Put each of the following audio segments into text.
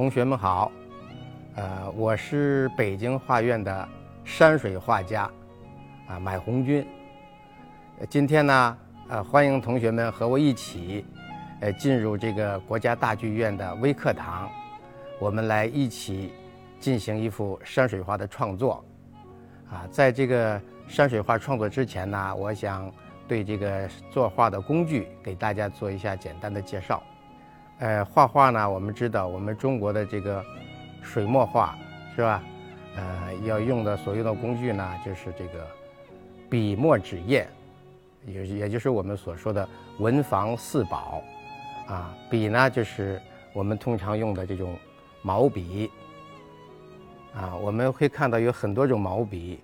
同学们好，呃，我是北京画院的山水画家，啊，买红军。今天呢，呃，欢迎同学们和我一起，呃，进入这个国家大剧院的微课堂，我们来一起进行一幅山水画的创作。啊，在这个山水画创作之前呢，我想对这个作画的工具给大家做一下简单的介绍。呃，画画呢，我们知道，我们中国的这个水墨画是吧？呃，要用的所用的工具呢，就是这个笔墨纸砚，也也就是我们所说的文房四宝。啊，笔呢，就是我们通常用的这种毛笔。啊，我们会看到有很多种毛笔，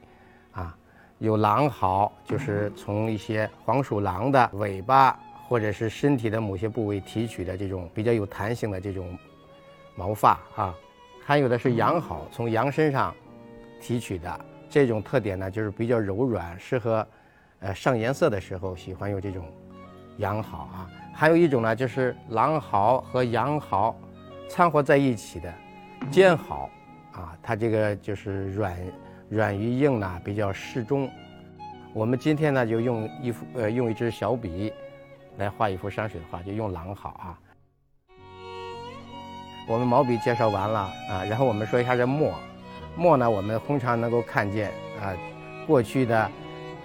啊，有狼毫，就是从一些黄鼠狼的尾巴。或者是身体的某些部位提取的这种比较有弹性的这种毛发啊，还有的是羊毫，从羊身上提取的这种特点呢，就是比较柔软，适合呃上颜色的时候喜欢用这种羊毫啊。还有一种呢，就是狼毫和羊毫掺和在一起的尖毫啊，它这个就是软软与硬呢，比较适中。我们今天呢，就用一副呃用一支小笔。来画一幅山水画，就用狼毫啊。我们毛笔介绍完了啊，然后我们说一下这墨。墨呢，我们通常能够看见啊，过去的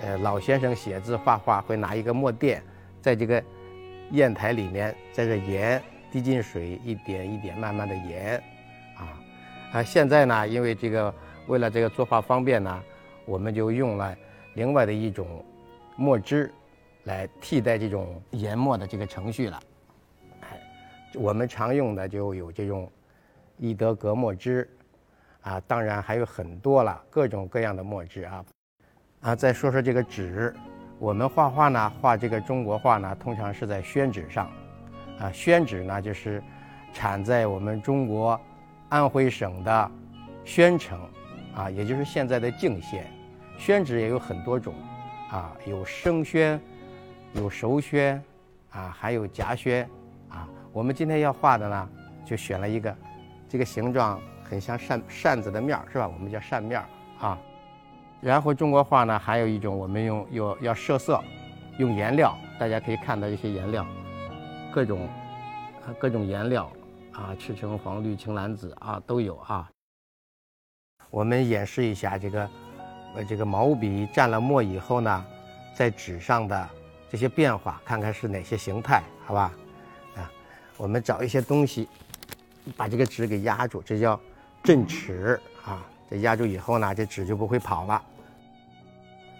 呃老先生写字画画会拿一个墨垫，在这个砚台里面，在这研滴进水，一点一点慢慢的研啊啊。现在呢，因为这个为了这个作画方便呢，我们就用了另外的一种墨汁。来替代这种研墨的这个程序了，哎，我们常用的就有这种易德格墨汁，啊，当然还有很多了，各种各样的墨汁啊，啊，再说说这个纸，我们画画呢，画这个中国画呢，通常是在宣纸上，啊，宣纸呢就是产在我们中国安徽省的宣城，啊，也就是现在的泾县，宣纸也有很多种，啊，有生宣。有熟宣，啊，还有夹宣，啊，我们今天要画的呢，就选了一个，这个形状很像扇扇子的面儿，是吧？我们叫扇面儿，啊。然后中国画呢，还有一种，我们用有要设色，用颜料，大家可以看到一些颜料，各种，各种颜料，啊，赤橙黄绿青蓝紫啊，都有啊。我们演示一下这个，呃，这个毛笔蘸了墨以后呢，在纸上的。这些变化，看看是哪些形态，好吧？啊，我们找一些东西，把这个纸给压住，这叫镇尺啊。这压住以后呢，这纸就不会跑了。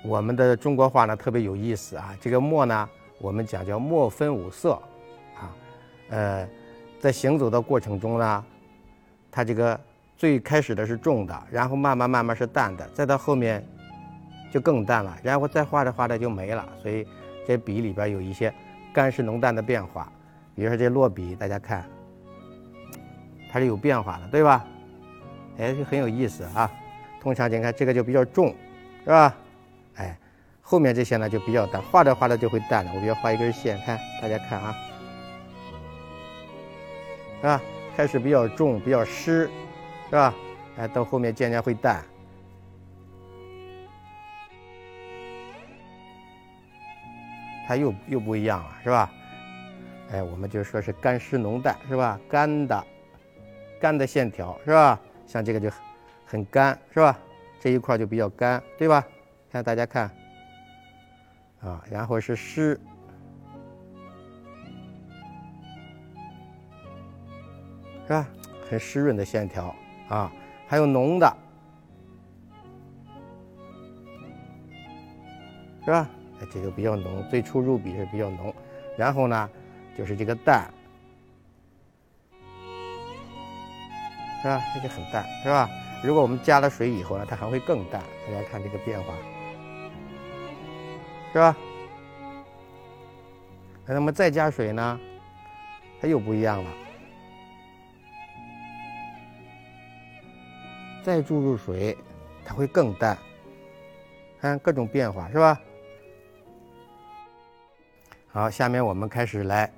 我们的中国画呢特别有意思啊，这个墨呢，我们讲叫墨分五色啊。呃，在行走的过程中呢，它这个最开始的是重的，然后慢慢慢慢是淡的，再到后面就更淡了，然后再画着画着就没了，所以。这笔里边有一些干湿浓淡的变化，比如说这落笔，大家看，它是有变化的，对吧？哎，就很有意思啊。通常你看这个就比较重，是吧？哎，后面这些呢就比较淡，画着画着就会淡了。我比如画一根线，看大家看啊，是吧？开始比较重，比较湿，是吧？哎，到后面渐渐会淡。它又又不一样了，是吧？哎，我们就说是干湿浓淡，是吧？干的，干的线条，是吧？像这个就很干，是吧？这一块就比较干，对吧？看大家看，啊，然后是湿，是吧？很湿润的线条啊，还有浓的，是吧？这个比较浓，最初入笔是比较浓，然后呢，就是这个淡，是吧？这就很淡，是吧？如果我们加了水以后呢，它还会更淡。大家看这个变化，是吧？那么再加水呢，它又不一样了。再注入水，它会更淡，看各种变化，是吧？好，下面我们开始来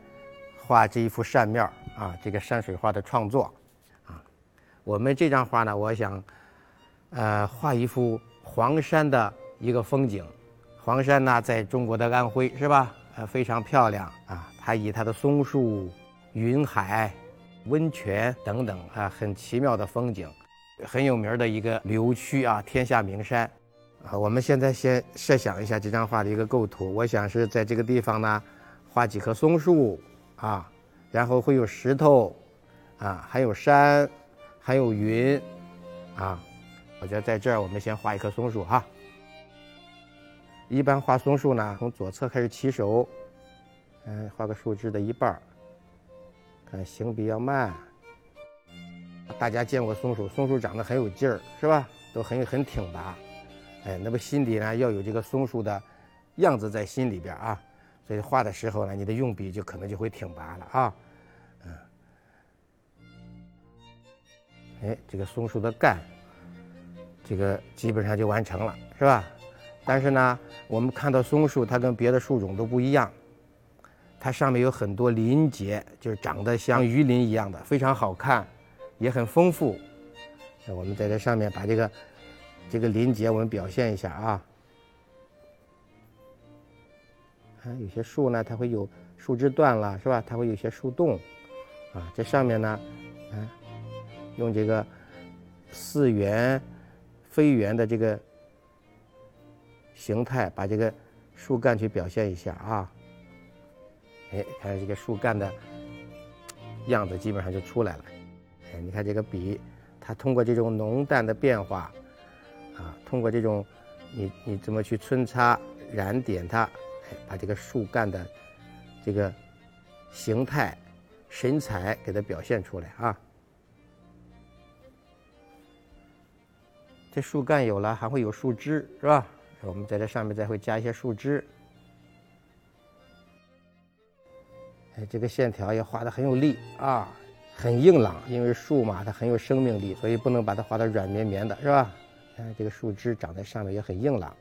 画这一幅扇面啊，这个山水画的创作啊。我们这张画呢，我想，呃，画一幅黄山的一个风景。黄山呢，在中国的安徽，是吧？呃，非常漂亮啊。它以它的松树、云海、温泉等等啊，很奇妙的风景，很有名的一个旅游区啊，天下名山。啊，我们现在先设想一下这张画的一个构图。我想是在这个地方呢，画几棵松树啊，然后会有石头，啊，还有山，还有云，啊，我觉得在这儿我们先画一棵松树哈。一般画松树呢，从左侧开始起手，嗯，画个树枝的一半儿，看行比较慢。大家见过松树，松树长得很有劲儿，是吧？都很很挺拔。哎，那么心底呢要有这个松树的样子在心里边啊，所以画的时候呢，你的用笔就可能就会挺拔了啊，嗯，哎，这个松树的干，这个基本上就完成了，是吧？但是呢，我们看到松树它跟别的树种都不一样，它上面有很多鳞节，就是长得像鱼鳞一样的，非常好看，也很丰富。那我们在这上面把这个。这个鳞节我们表现一下啊，啊，有些树呢，它会有树枝断了，是吧？它会有些树洞，啊，这上面呢，啊，用这个似圆非圆的这个形态，把这个树干去表现一下啊。哎，看这个树干的样子基本上就出来了。哎，你看这个笔，它通过这种浓淡的变化。啊，通过这种，你你怎么去皴擦、染点它，哎，把这个树干的这个形态、神采给它表现出来啊。这树干有了，还会有树枝，是吧？我们在这上面再会加一些树枝。哎，这个线条也画的很有力啊，很硬朗，因为树嘛，它很有生命力，所以不能把它画的软绵绵的，是吧？看这个树枝长在上面也很硬朗。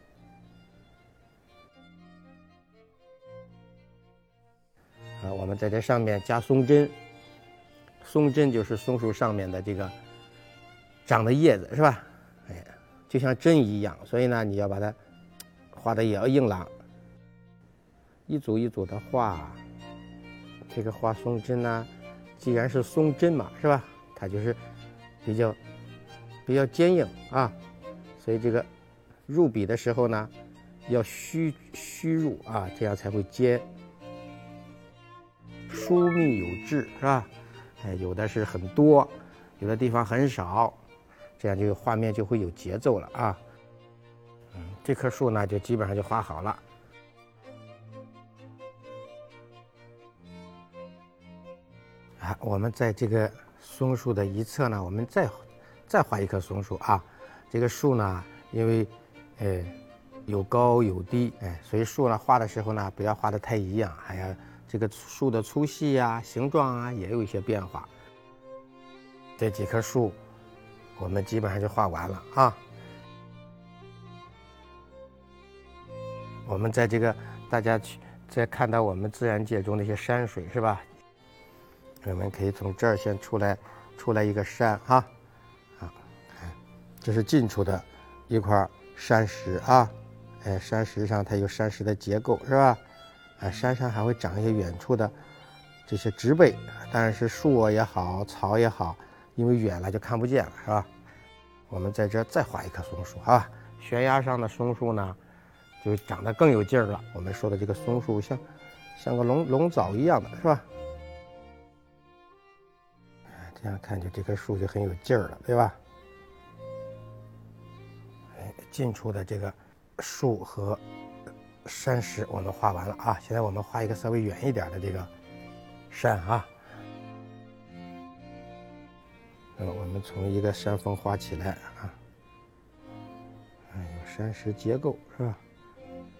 啊，我们在这上面加松针，松针就是松树上面的这个长的叶子，是吧？哎，就像针一样，所以呢，你要把它画的也要硬朗。一组一组的画，这个画松针呢，既然是松针嘛，是吧？它就是比较比较坚硬啊。所以这个入笔的时候呢，要虚虚入啊，这样才会尖。疏密有致，是吧？哎，有的是很多，有的地方很少，这样就画面就会有节奏了啊。嗯，这棵树呢，就基本上就画好了。啊，我们在这个松树的一侧呢，我们再再画一棵松树啊。这个树呢，因为，哎，有高有低，哎，所以树呢画的时候呢，不要画的太一样，还要这个树的粗细呀、形状啊，也有一些变化。这几棵树，我们基本上就画完了啊。我们在这个大家去在看到我们自然界中的一些山水是吧？我们可以从这儿先出来，出来一个山哈。这是近处的一块山石啊，哎，山石上它有山石的结构是吧？哎，山上还会长一些远处的这些植被，当然是树也好，草也好，因为远了就看不见了是吧？我们在这再画一棵松树啊，悬崖上的松树呢，就长得更有劲儿了。我们说的这个松树像像个龙龙藻一样的是吧？这样看着这棵树就很有劲儿了，对吧？近处的这个树和山石我们画完了啊，现在我们画一个稍微远一点的这个山啊。嗯我们从一个山峰画起来啊，哎，有山石结构是吧？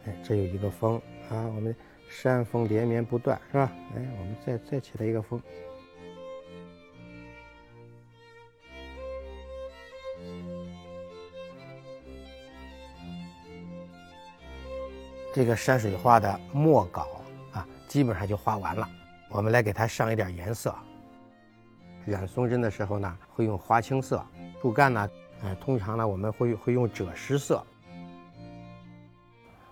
哎，这有一个峰啊，我们山峰连绵不断是吧？哎，我们再再起来一个峰。这个山水画的墨稿啊，基本上就画完了。我们来给它上一点颜色。染松针的时候呢，会用花青色；树干呢，呃，通常呢我们会会用赭石色。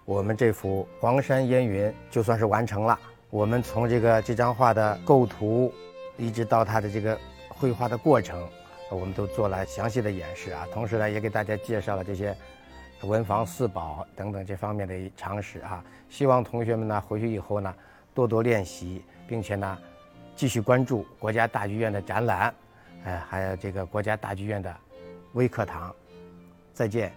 我们这幅《黄山烟云》就算是完成了。我们从这个这张画的构图，一直到它的这个绘画的过程，我们都做了详细的演示啊。同时呢，也给大家介绍了这些文房四宝等等这方面的常识啊。希望同学们呢回去以后呢多多练习，并且呢继续关注国家大剧院的展览，哎，还有这个国家大剧院的微课堂。再见。